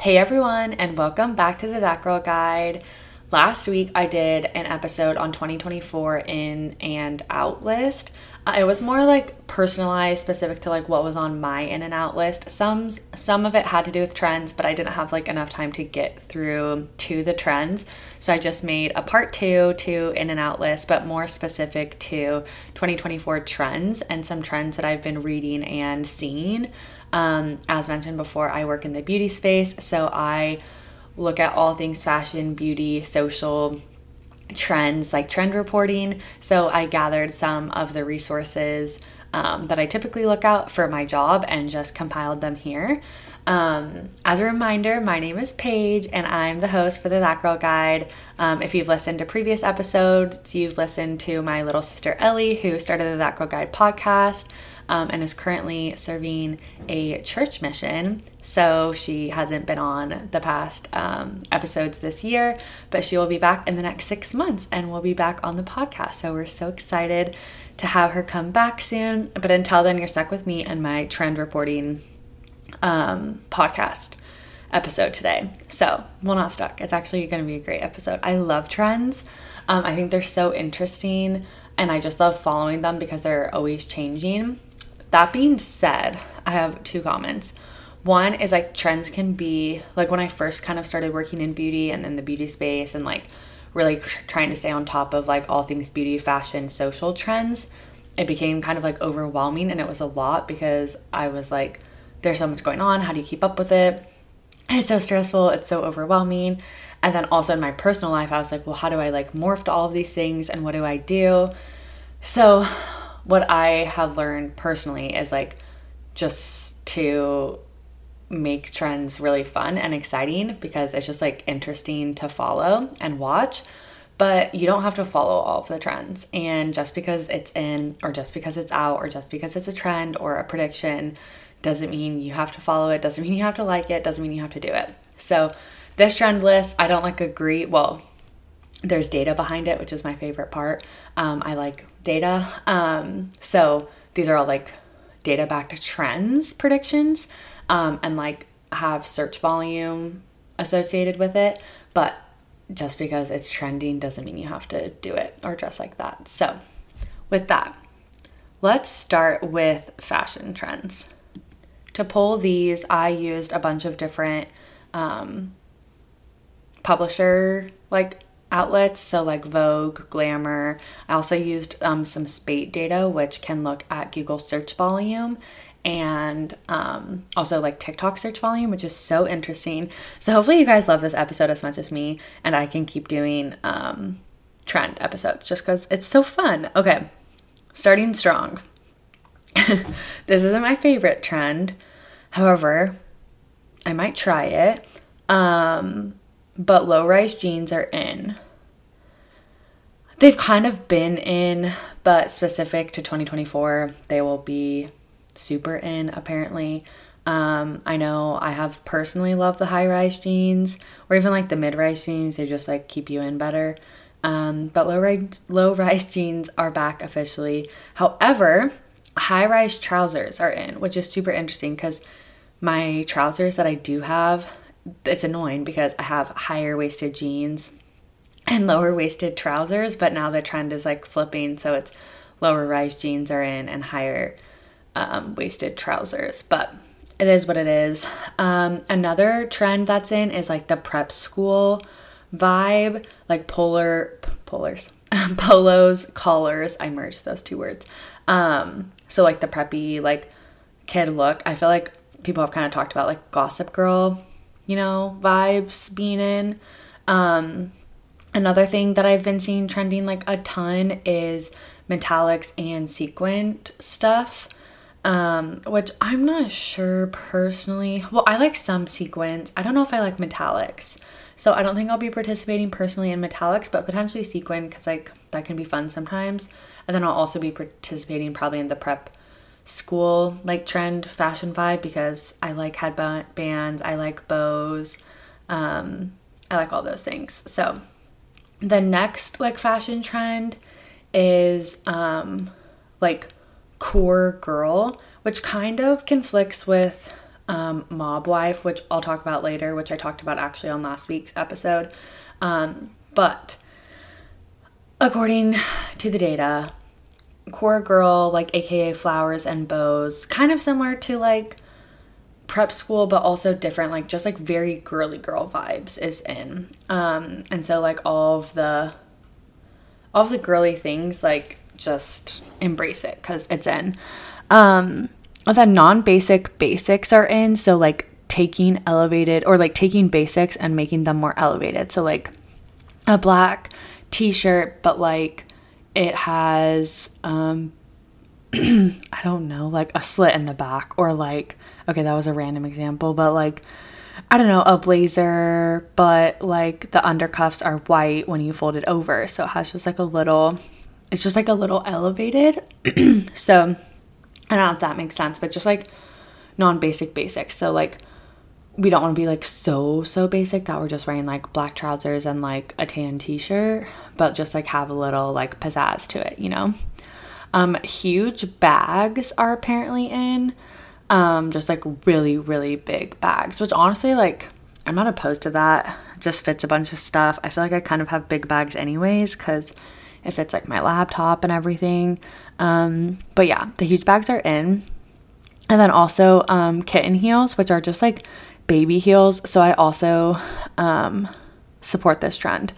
Hey everyone, and welcome back to the That Girl Guide. Last week I did an episode on 2024 in and out list. It was more like personalized, specific to like what was on my in and out list. Some some of it had to do with trends, but I didn't have like enough time to get through to the trends. So I just made a part 2 to in and out list, but more specific to 2024 trends and some trends that I've been reading and seeing. Um, as mentioned before, I work in the beauty space, so I look at all things fashion, beauty, social trends, like trend reporting. So I gathered some of the resources um, that I typically look out for my job and just compiled them here. Um, as a reminder, my name is Paige and I'm the host for the That Girl Guide. Um, if you've listened to previous episodes, you've listened to my little sister Ellie, who started the That Girl Guide podcast um, and is currently serving a church mission. So she hasn't been on the past um, episodes this year, but she will be back in the next six months and we'll be back on the podcast. So we're so excited to have her come back soon. But until then, you're stuck with me and my trend reporting um, podcast episode today. So, well, not stuck. It's actually going to be a great episode. I love trends. Um, I think they're so interesting, and I just love following them because they're always changing. That being said, I have two comments. One is like trends can be like when I first kind of started working in beauty and then the beauty space and like really trying to stay on top of like all things beauty, fashion, social trends. It became kind of like overwhelming and it was a lot because I was like, there's so much going on. How do you keep up with it? It's so stressful. It's so overwhelming. And then also in my personal life, I was like, well, how do I like morph to all of these things and what do I do? So, what I have learned personally is like just to make trends really fun and exciting because it's just like interesting to follow and watch. But you don't have to follow all of the trends. And just because it's in, or just because it's out, or just because it's a trend or a prediction doesn't mean you have to follow it, doesn't mean you have to like it, doesn't mean you have to do it. So, this trend list, I don't like agree. Well, there's data behind it, which is my favorite part. Um, I like data. Um, so, these are all like data backed trends predictions um, and like have search volume associated with it. But just because it's trending doesn't mean you have to do it or dress like that. So, with that, let's start with fashion trends to pull these, I used a bunch of different um, publisher like outlets, so like Vogue, Glamour. I also used um, some Spate data, which can look at Google search volume and um, also like TikTok search volume, which is so interesting. So hopefully you guys love this episode as much as me, and I can keep doing um, trend episodes just because it's so fun. Okay, starting strong. this isn't my favorite trend, However, I might try it. Um, but low rise jeans are in. They've kind of been in, but specific to 2024, they will be super in apparently. Um, I know I have personally loved the high rise jeans or even like the mid rise jeans, they just like keep you in better. Um, but low rise low rise jeans are back officially. However, high rise trousers are in, which is super interesting because my trousers that I do have, it's annoying because I have higher waisted jeans and lower waisted trousers, but now the trend is like flipping, so it's lower rise jeans are in and higher um, waisted trousers. But it is what it is. Um, another trend that's in is like the prep school vibe, like polar polars, polos, collars. I merged those two words. Um, so like the preppy like kid look. I feel like people have kind of talked about like Gossip Girl, you know, vibes being in. Um, another thing that I've been seeing trending like a ton is metallics and sequined stuff. Um, which I'm not sure personally. Well, I like some sequins. I don't know if I like metallics. So I don't think I'll be participating personally in metallics, but potentially sequin because like that can be fun sometimes. And then I'll also be participating probably in the prep school like trend fashion vibe because I like headbands, I like bows, um, I like all those things. So the next like fashion trend is um, like core girl, which kind of conflicts with um, Mob Wife, which I'll talk about later, which I talked about actually on last week's episode. Um, but according to the data, Core Girl, like AKA Flowers and Bows, kind of similar to like prep school, but also different, like just like very girly girl vibes is in. Um, and so like all of the all of the girly things, like just embrace it because it's in. Um, the non-basic basics are in, so like taking elevated or like taking basics and making them more elevated. So like a black t-shirt, but like it has um I don't know, like a slit in the back or like okay, that was a random example, but like I don't know, a blazer, but like the undercuffs are white when you fold it over. So it has just like a little it's just like a little elevated. so I don't know if that makes sense, but just like non basic basics. So like we don't want to be like so so basic that we're just wearing like black trousers and like a tan t-shirt, but just like have a little like pizzazz to it, you know. Um huge bags are apparently in um just like really really big bags, which honestly like I'm not opposed to that. Just fits a bunch of stuff. I feel like I kind of have big bags anyways cuz it fits like my laptop and everything. Um, but yeah, the huge bags are in. And then also um, kitten heels, which are just like baby heels. So I also um, support this trend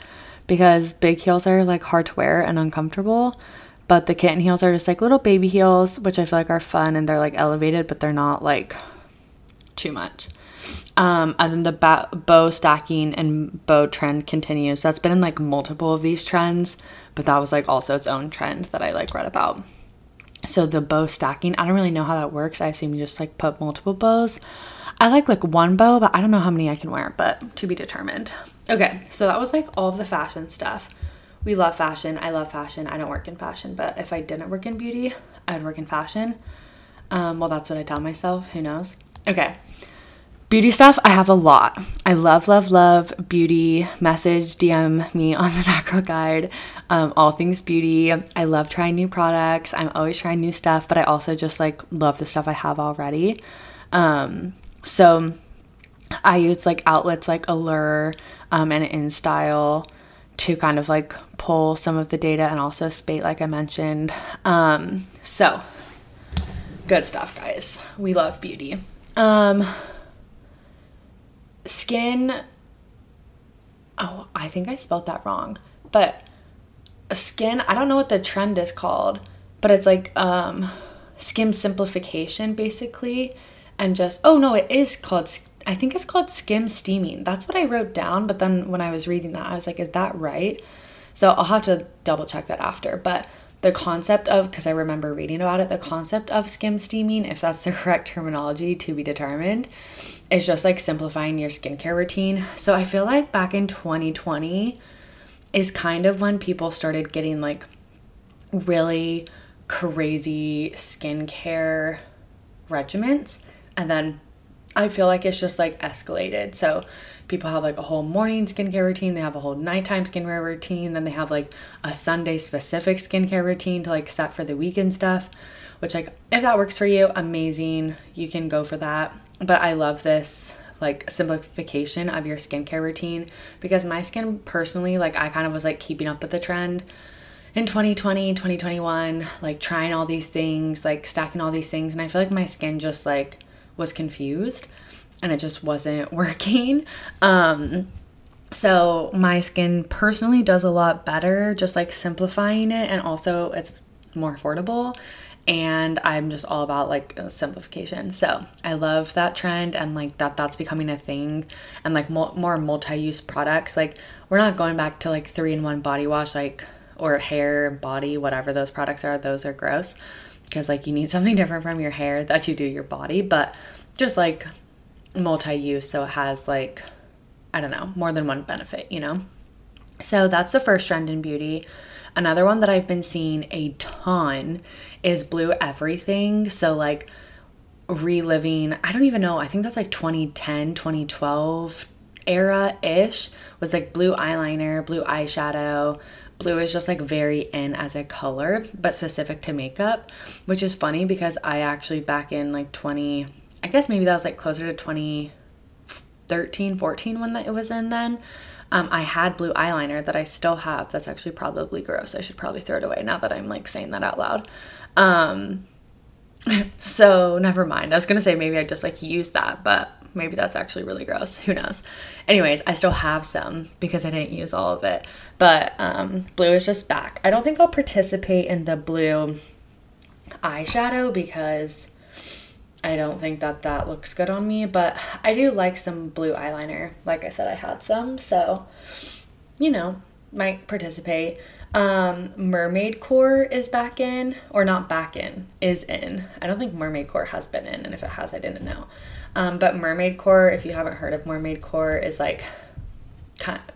because big heels are like hard to wear and uncomfortable. But the kitten heels are just like little baby heels, which I feel like are fun and they're like elevated, but they're not like too much. Um, and then the ba- bow stacking and bow trend continues. That's been in like multiple of these trends, but that was like also its own trend that I like read about. So the bow stacking, I don't really know how that works. I assume you just like put multiple bows. I like like one bow, but I don't know how many I can wear, but to be determined. Okay, so that was like all of the fashion stuff. We love fashion. I love fashion. I don't work in fashion, but if I didn't work in beauty, I'd work in fashion. Um, well, that's what I tell myself. Who knows? Okay, Beauty stuff, I have a lot. I love, love, love beauty. Message, DM me on the That Guide. Um, all things beauty. I love trying new products. I'm always trying new stuff, but I also just like love the stuff I have already. Um, so I use like outlets like Allure um, and InStyle to kind of like pull some of the data and also Spate, like I mentioned. Um, so good stuff, guys. We love beauty. Skin oh i think i spelled that wrong but a skin i don't know what the trend is called but it's like um skim simplification basically and just oh no it is called i think it's called skim steaming. That's what i wrote down but then when i was reading that i was like is that right? So i'll have to double check that after but the concept of because I remember reading about it, the concept of skim steaming, if that's the correct terminology to be determined, is just like simplifying your skincare routine. So I feel like back in 2020 is kind of when people started getting like really crazy skincare regimens and then I feel like it's just like escalated. So people have like a whole morning skincare routine, they have a whole nighttime skincare routine, then they have like a Sunday specific skincare routine to like set for the weekend stuff, which like if that works for you, amazing. You can go for that. But I love this like simplification of your skincare routine because my skin personally like I kind of was like keeping up with the trend in 2020, 2021, like trying all these things, like stacking all these things and I feel like my skin just like was confused and it just wasn't working. Um, so my skin personally does a lot better just like simplifying it and also it's more affordable and I'm just all about like simplification. So I love that trend and like that that's becoming a thing and like mo- more multi-use products. Like we're not going back to like three in one body wash like or hair, body, whatever those products are. Those are gross because like you need something different from your hair that you do your body, but just like multi-use so it has like I don't know, more than one benefit, you know. So that's the first trend in beauty. Another one that I've been seeing a ton is blue everything. So like reliving, I don't even know, I think that's like 2010, 2012 era ish was like blue eyeliner, blue eyeshadow, blue is just like very in as a color, but specific to makeup, which is funny because I actually back in like 20 I guess maybe that was like closer to 2013, 14 when that it was in then. Um, I had blue eyeliner that I still have. That's actually probably gross. I should probably throw it away now that I'm like saying that out loud. Um, so never mind. I was gonna say maybe I just like use that, but maybe that's actually really gross. Who knows? Anyways, I still have some because I didn't use all of it. But um, blue is just back. I don't think I'll participate in the blue eyeshadow because I don't think that that looks good on me. But I do like some blue eyeliner. Like I said, I had some, so you know, might participate. Um, Mermaid Core is back in, or not back in, is in. I don't think Mermaid Core has been in, and if it has, I didn't know. Um, but Mermaid Core, if you haven't heard of Mermaid Core, is like kind. Of,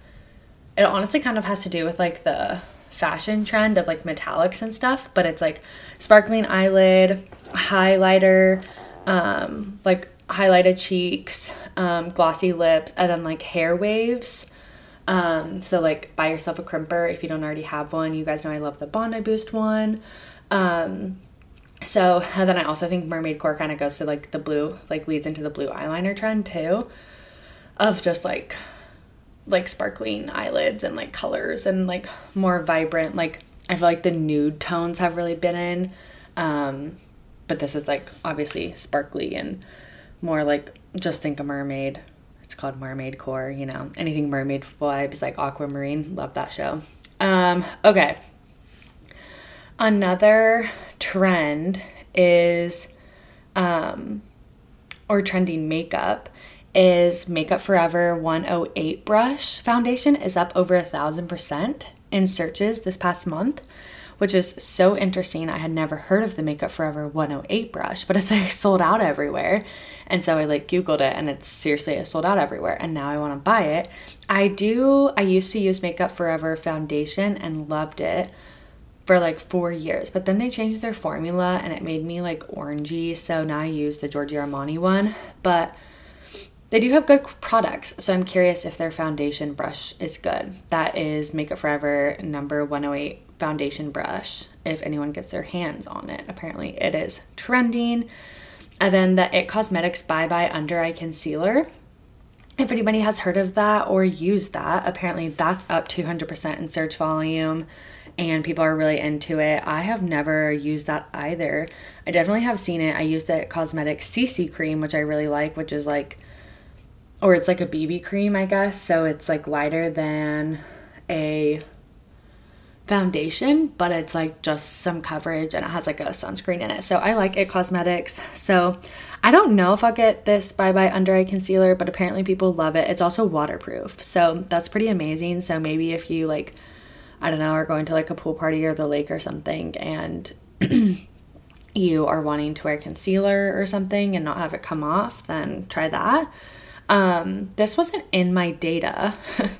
it honestly kind of has to do with like the fashion trend of like metallics and stuff, but it's like sparkling eyelid, highlighter, um, like highlighted cheeks, um, glossy lips, and then like hair waves. Um, so like buy yourself a crimper if you don't already have one. You guys know I love the Bondi Boost one. Um, so and then I also think Mermaid Core kind of goes to like the blue, like leads into the blue eyeliner trend too, of just like like sparkling eyelids and like colors and like more vibrant. Like I feel like the nude tones have really been in, um, but this is like obviously sparkly and more like just think a mermaid it's called Mermaid Core, you know, anything mermaid vibes like Aquamarine. Love that show. Um, okay. Another trend is, um, or trending makeup is Makeup Forever 108 brush foundation is up over a thousand percent in searches this past month which is so interesting. I had never heard of the Makeup Forever 108 brush, but it's like sold out everywhere. And so I like Googled it and it's seriously it's sold out everywhere. And now I want to buy it. I do, I used to use Makeup Forever foundation and loved it for like four years, but then they changed their formula and it made me like orangey. So now I use the Giorgio Armani one. But they do have good products, so I'm curious if their foundation brush is good. That is Makeup Forever number 108 foundation brush if anyone gets their hands on it. Apparently, it is trending. And then the It Cosmetics Bye Bye Under Eye Concealer. If anybody has heard of that or used that, apparently that's up 200% in search volume and people are really into it. I have never used that either. I definitely have seen it. I used the Cosmetics CC cream, which I really like, which is like, or it's like a BB cream, I guess. So it's like lighter than a foundation, but it's like just some coverage and it has like a sunscreen in it. So I like It Cosmetics. So I don't know if I'll get this Bye Bye Under Eye Concealer, but apparently people love it. It's also waterproof. So that's pretty amazing. So maybe if you like, I don't know, are going to like a pool party or the lake or something and you are wanting to wear concealer or something and not have it come off, then try that. Um, this wasn't in my data,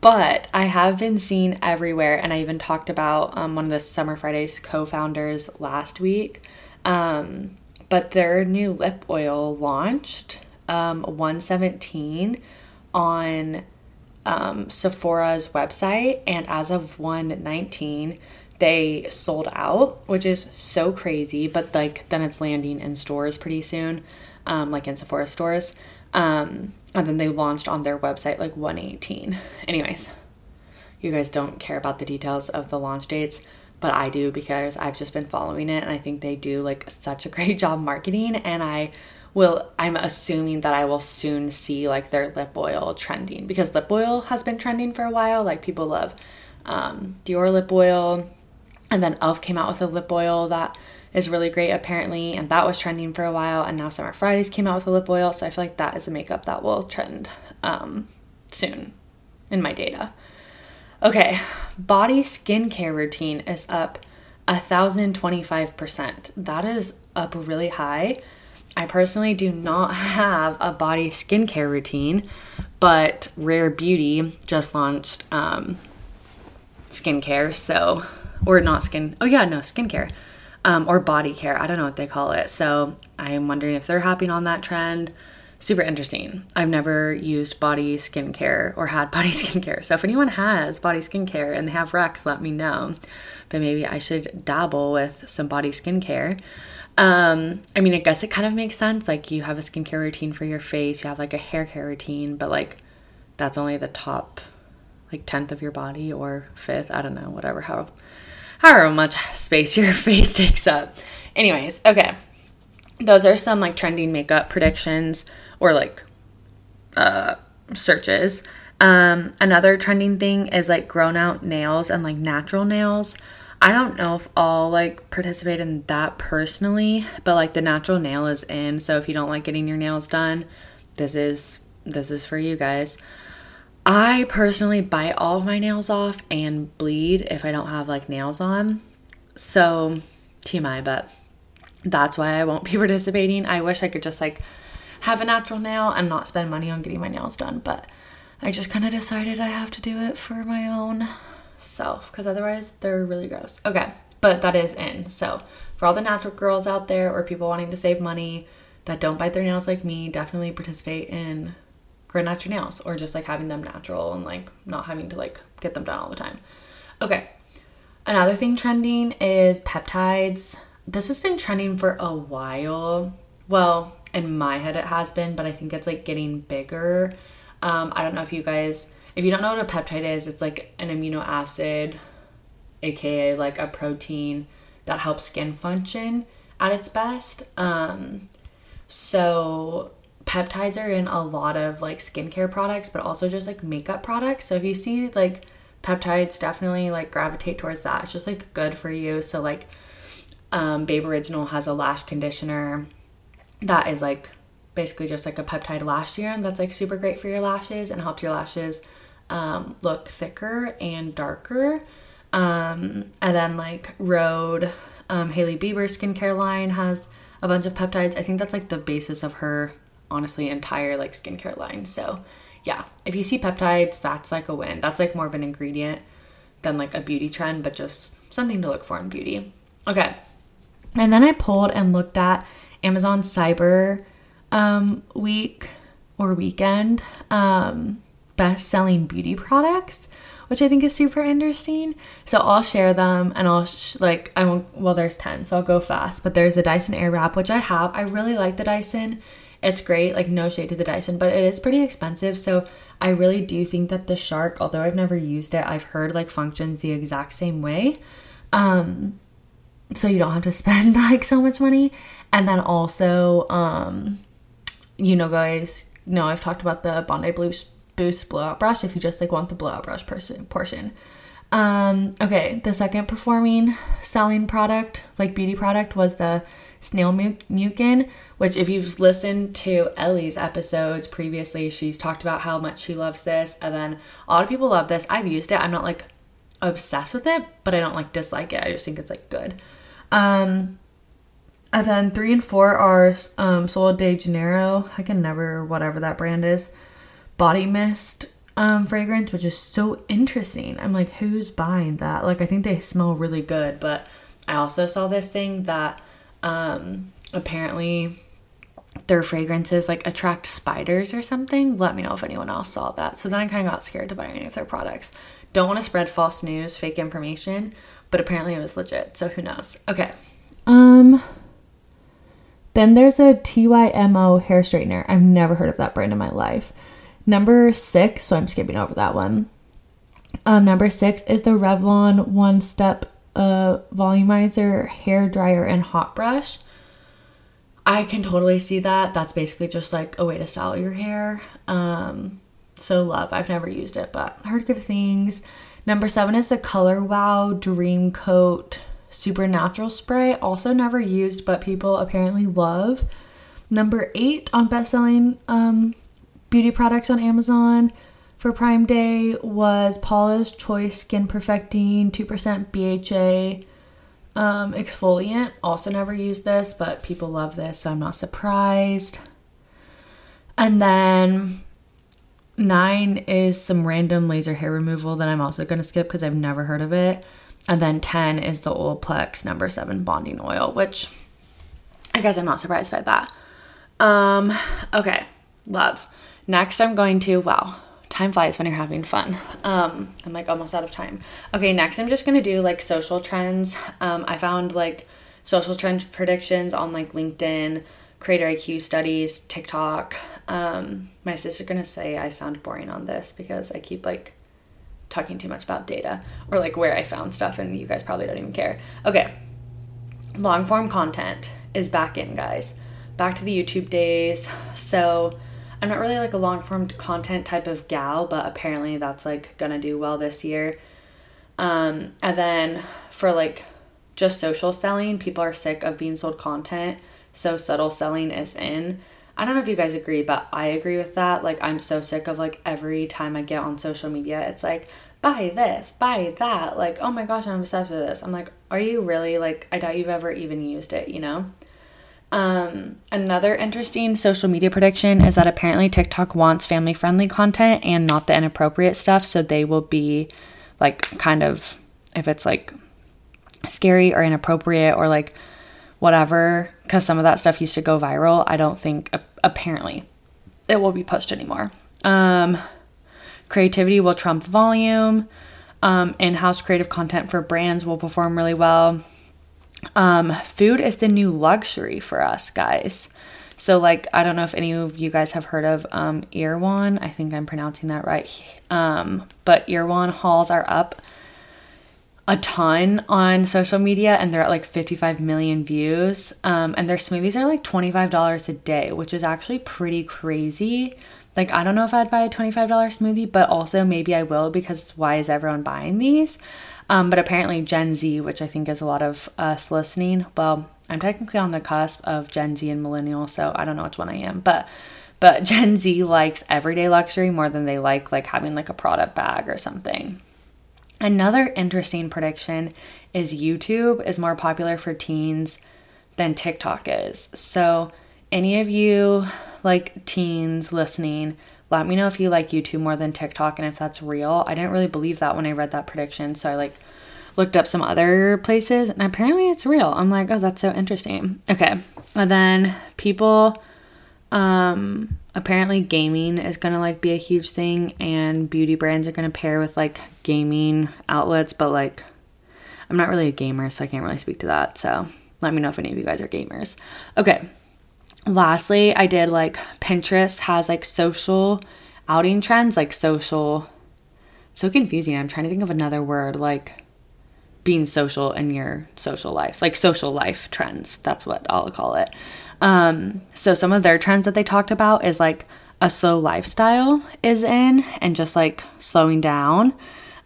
but I have been seen everywhere, and I even talked about um, one of the Summer Fridays co founders last week. Um, but their new lip oil launched um, 117 on um, Sephora's website, and as of 119, they sold out, which is so crazy. But like, then it's landing in stores pretty soon, um, like in Sephora stores. Um, and then they launched on their website like 118. Anyways, you guys don't care about the details of the launch dates, but I do because I've just been following it and I think they do like such a great job marketing and I will I'm assuming that I will soon see like their lip oil trending because lip oil has been trending for a while. Like people love um, Dior lip oil, and then Elf came out with a lip oil that is really great apparently, and that was trending for a while. And now Summer Fridays came out with a lip oil, so I feel like that is a makeup that will trend um, soon in my data. Okay, body skincare routine is up a thousand twenty five percent. That is up really high. I personally do not have a body skincare routine, but Rare Beauty just launched um, skincare, so or not skin. Oh yeah, no skincare um, or body care. I don't know what they call it. So I'm wondering if they're hopping on that trend. Super interesting. I've never used body skincare or had body skincare. So if anyone has body skincare and they have Rex, let me know. But maybe I should dabble with some body skincare. Um, I mean, I guess it kind of makes sense. Like you have a skincare routine for your face, you have like a hair care routine, but like that's only the top like tenth of your body or fifth. I don't know, whatever, how however much space your face takes up. Anyways, okay. Those are some like trending makeup predictions or like uh searches. Um, another trending thing is like grown out nails and like natural nails. I don't know if I'll like participate in that personally, but like the natural nail is in. So if you don't like getting your nails done, this is this is for you guys. I personally bite all of my nails off and bleed if I don't have like nails on. So TMI, but that's why I won't be participating. I wish I could just like have a natural nail and not spend money on getting my nails done, but I just kind of decided I have to do it for my own self because otherwise they're really gross. Okay, but that is in. So, for all the natural girls out there or people wanting to save money that don't bite their nails like me, definitely participate in growing out your nails or just like having them natural and like not having to like get them done all the time. Okay, another thing trending is peptides. This has been trending for a while. Well, in my head, it has been, but I think it's like getting bigger. Um, I don't know if you guys if you don't know what a peptide is, it's like an amino acid, aka like a protein that helps skin function at its best. Um, so peptides are in a lot of like skincare products, but also just like makeup products. So if you see like peptides, definitely like gravitate towards that. It's just like good for you. So like um, Babe Original has a lash conditioner that is like basically just like a peptide lash serum that's like super great for your lashes and helps your lashes um, look thicker and darker. Um, and then like Rhode, um, Hailey Bieber skincare line has a bunch of peptides. I think that's like the basis of her honestly entire like skincare line. So yeah, if you see peptides, that's like a win. That's like more of an ingredient than like a beauty trend, but just something to look for in beauty. Okay. And then I pulled and looked at Amazon Cyber um, week or weekend. Um, best selling beauty products, which I think is super interesting. So I'll share them and I'll sh- like, I won't, well, there's 10, so I'll go fast. But there's the Dyson Airwrap, which I have. I really like the Dyson. It's great, like, no shade to the Dyson, but it is pretty expensive. So I really do think that the Shark, although I've never used it, I've heard like functions the exact same way. Um, so you don't have to spend like so much money. And then also, um, you know, guys, no, I've talked about the Bondi Blue boost blowout brush if you just like want the blowout brush person portion. Um, okay, the second performing selling product, like beauty product, was the snail mucin, which if you've listened to Ellie's episodes previously, she's talked about how much she loves this, and then a lot of people love this. I've used it. I'm not like obsessed with it, but I don't like dislike it. I just think it's like good. Um, and then three and four are um, Sol de Janeiro. I can never whatever that brand is body mist um, fragrance, which is so interesting. I'm like, who's buying that? Like, I think they smell really good, but I also saw this thing that um, apparently their fragrances like attract spiders or something. Let me know if anyone else saw that. So then I kind of got scared to buy any of their products. Don't want to spread false news, fake information, but apparently it was legit. So who knows? Okay. Um. Then there's a TYMO hair straightener. I've never heard of that brand in my life. Number six, so I'm skipping over that one. Um, number six is the Revlon One Step uh, Volumizer Hair Dryer and Hot Brush. I can totally see that. That's basically just like a way to style your hair. Um, so love. I've never used it, but heard good things. Number seven is the Color Wow Dream Coat Supernatural Spray. Also never used, but people apparently love. Number eight on best-selling um, beauty products on Amazon for Prime Day was Paula's Choice Skin Perfecting 2% BHA um, exfoliant. Also, never used this, but people love this, so I'm not surprised. And then nine is some random laser hair removal that I'm also going to skip because I've never heard of it. And then 10 is the Olaplex number seven bonding oil, which I guess I'm not surprised by that. Um, okay, love. Next, I'm going to, wow, time flies when you're having fun. Um, I'm like almost out of time. Okay, next, I'm just gonna do like social trends. Um, I found like social trend predictions on like LinkedIn, Creator IQ studies, TikTok. Um, my sister's gonna say I sound boring on this because I keep like talking too much about data or like where I found stuff, and you guys probably don't even care. Okay, long form content is back in, guys. Back to the YouTube days. So I'm not really like a long form content type of gal, but apparently that's like gonna do well this year. Um, and then for like just social selling, people are sick of being sold content. So subtle selling is in. I don't know if you guys agree, but I agree with that. Like, I'm so sick of like every time I get on social media, it's like, buy this, buy that. Like, oh my gosh, I'm obsessed with this. I'm like, are you really? Like, I doubt you've ever even used it, you know? Um, another interesting social media prediction is that apparently TikTok wants family friendly content and not the inappropriate stuff. So they will be like kind of, if it's like scary or inappropriate or like whatever, because some of that stuff used to go viral, I don't think apparently it will be pushed anymore. Um, creativity will trump volume. Um, in house creative content for brands will perform really well um, food is the new luxury for us guys. So, like, I don't know if any of you guys have heard of um, Erewhon. I think I'm pronouncing that right. Um, but Erewhon hauls are up a ton on social media and they're at like 55 million views. Um, and their smoothies are like $25 a day, which is actually pretty crazy. Like, I don't know if I'd buy a $25 smoothie, but also maybe I will because why is everyone buying these? Um, but apparently, Gen Z, which I think is a lot of us listening, well, I'm technically on the cusp of Gen Z and millennial, so I don't know which one I am, but but Gen Z likes everyday luxury more than they like like having like a product bag or something. Another interesting prediction is YouTube is more popular for teens than TikTok is. So, any of you like teens listening, let me know if you like YouTube more than TikTok and if that's real. I didn't really believe that when I read that prediction, so I like looked up some other places and apparently it's real. I'm like, "Oh, that's so interesting." Okay. And then people um apparently gaming is going to like be a huge thing and beauty brands are going to pair with like gaming outlets, but like I'm not really a gamer, so I can't really speak to that. So, let me know if any of you guys are gamers. Okay lastly, I did like Pinterest has like social outing trends, like social. so confusing. I'm trying to think of another word like being social in your social life, like social life trends. That's what I'll call it. Um, so some of their trends that they talked about is like a slow lifestyle is in and just like slowing down.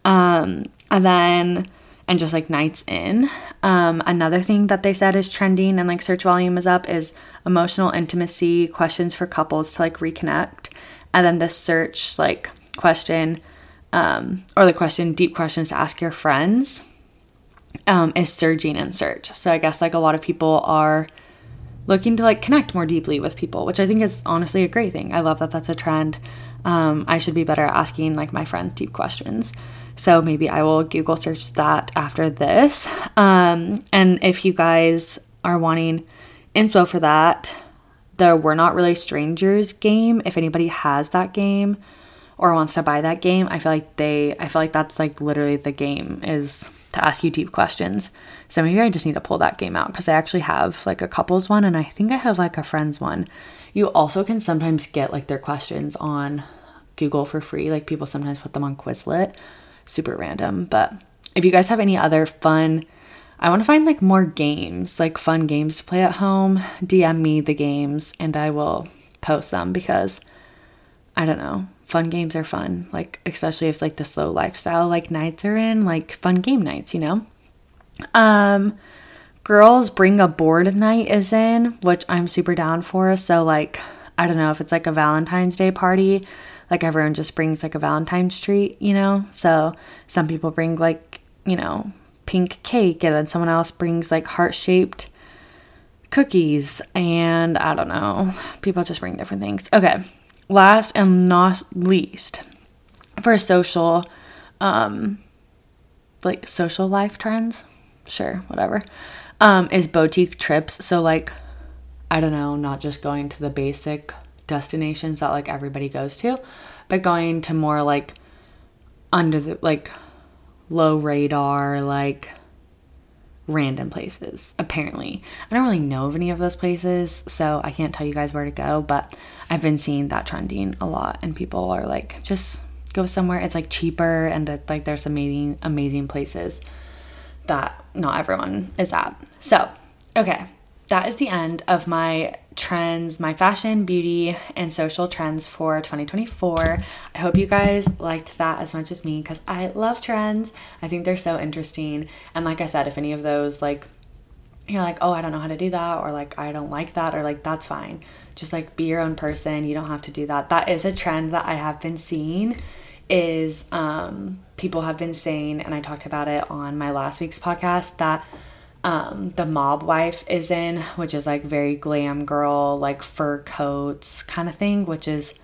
Um, and then and just like nights in. Um, another thing that they said is trending and like search volume is up is emotional intimacy questions for couples to like reconnect. And then the search like question um, or the question deep questions to ask your friends um, is surging in search. So I guess like a lot of people are looking to like connect more deeply with people, which I think is honestly a great thing. I love that that's a trend. Um, I should be better at asking like my friends deep questions. So maybe I will Google search that after this. Um, and if you guys are wanting inspo for that, the We're Not Really Strangers game, if anybody has that game or wants to buy that game, I feel like they, I feel like that's like literally the game is to ask you deep questions. So maybe I just need to pull that game out because I actually have like a couples one and I think I have like a friends one. You also can sometimes get like their questions on Google for free. Like people sometimes put them on Quizlet super random. But if you guys have any other fun, I want to find like more games, like fun games to play at home, DM me the games and I will post them because I don't know. Fun games are fun, like especially if like the slow lifestyle like nights are in, like fun game nights, you know. Um girls bring a board night is in, which I'm super down for. So like I don't know if it's like a Valentine's Day party like everyone just brings like a Valentine's treat, you know? So some people bring like, you know, pink cake and then someone else brings like heart shaped cookies and I don't know. People just bring different things. Okay. Last and not least, for social, um, like social life trends, sure, whatever, um, is boutique trips. So, like, I don't know, not just going to the basic destinations that like everybody goes to, but going to more like under the like low radar, like random places, apparently. I don't really know of any of those places, so I can't tell you guys where to go, but I've been seeing that trending a lot, and people are like, just go somewhere. It's like cheaper, and it, like there's amazing, amazing places that not everyone is at. So, okay, that is the end of my trends, my fashion, beauty, and social trends for 2024. I hope you guys liked that as much as me because I love trends. I think they're so interesting. And like I said, if any of those, like, you're like, oh, I don't know how to do that, or like, I don't like that, or like, that's fine. Just like be your own person. You don't have to do that. That is a trend that I have been seeing is um, people have been saying, and I talked about it on my last week's podcast, that um, the mob wife is in, which is like very glam girl, like fur coats kind of thing, which is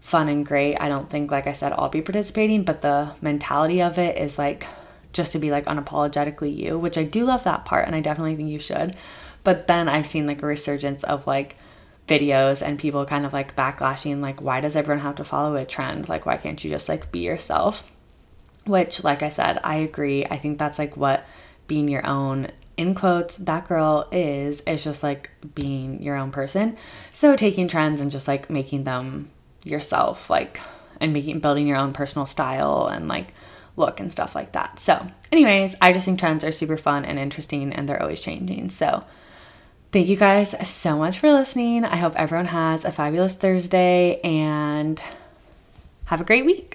fun and great. I don't think, like I said, I'll be participating, but the mentality of it is like just to be like unapologetically you, which I do love that part, and I definitely think you should. But then I've seen like a resurgence of like videos and people kind of like backlashing, like, why does everyone have to follow a trend? Like, why can't you just like be yourself? Which, like I said, I agree. I think that's like what being your own in quotes that girl is is just like being your own person. So taking trends and just like making them yourself like and making building your own personal style and like look and stuff like that. So anyways i just think trends are super fun and interesting and they're always changing. So thank you guys so much for listening. I hope everyone has a fabulous thursday and have a great week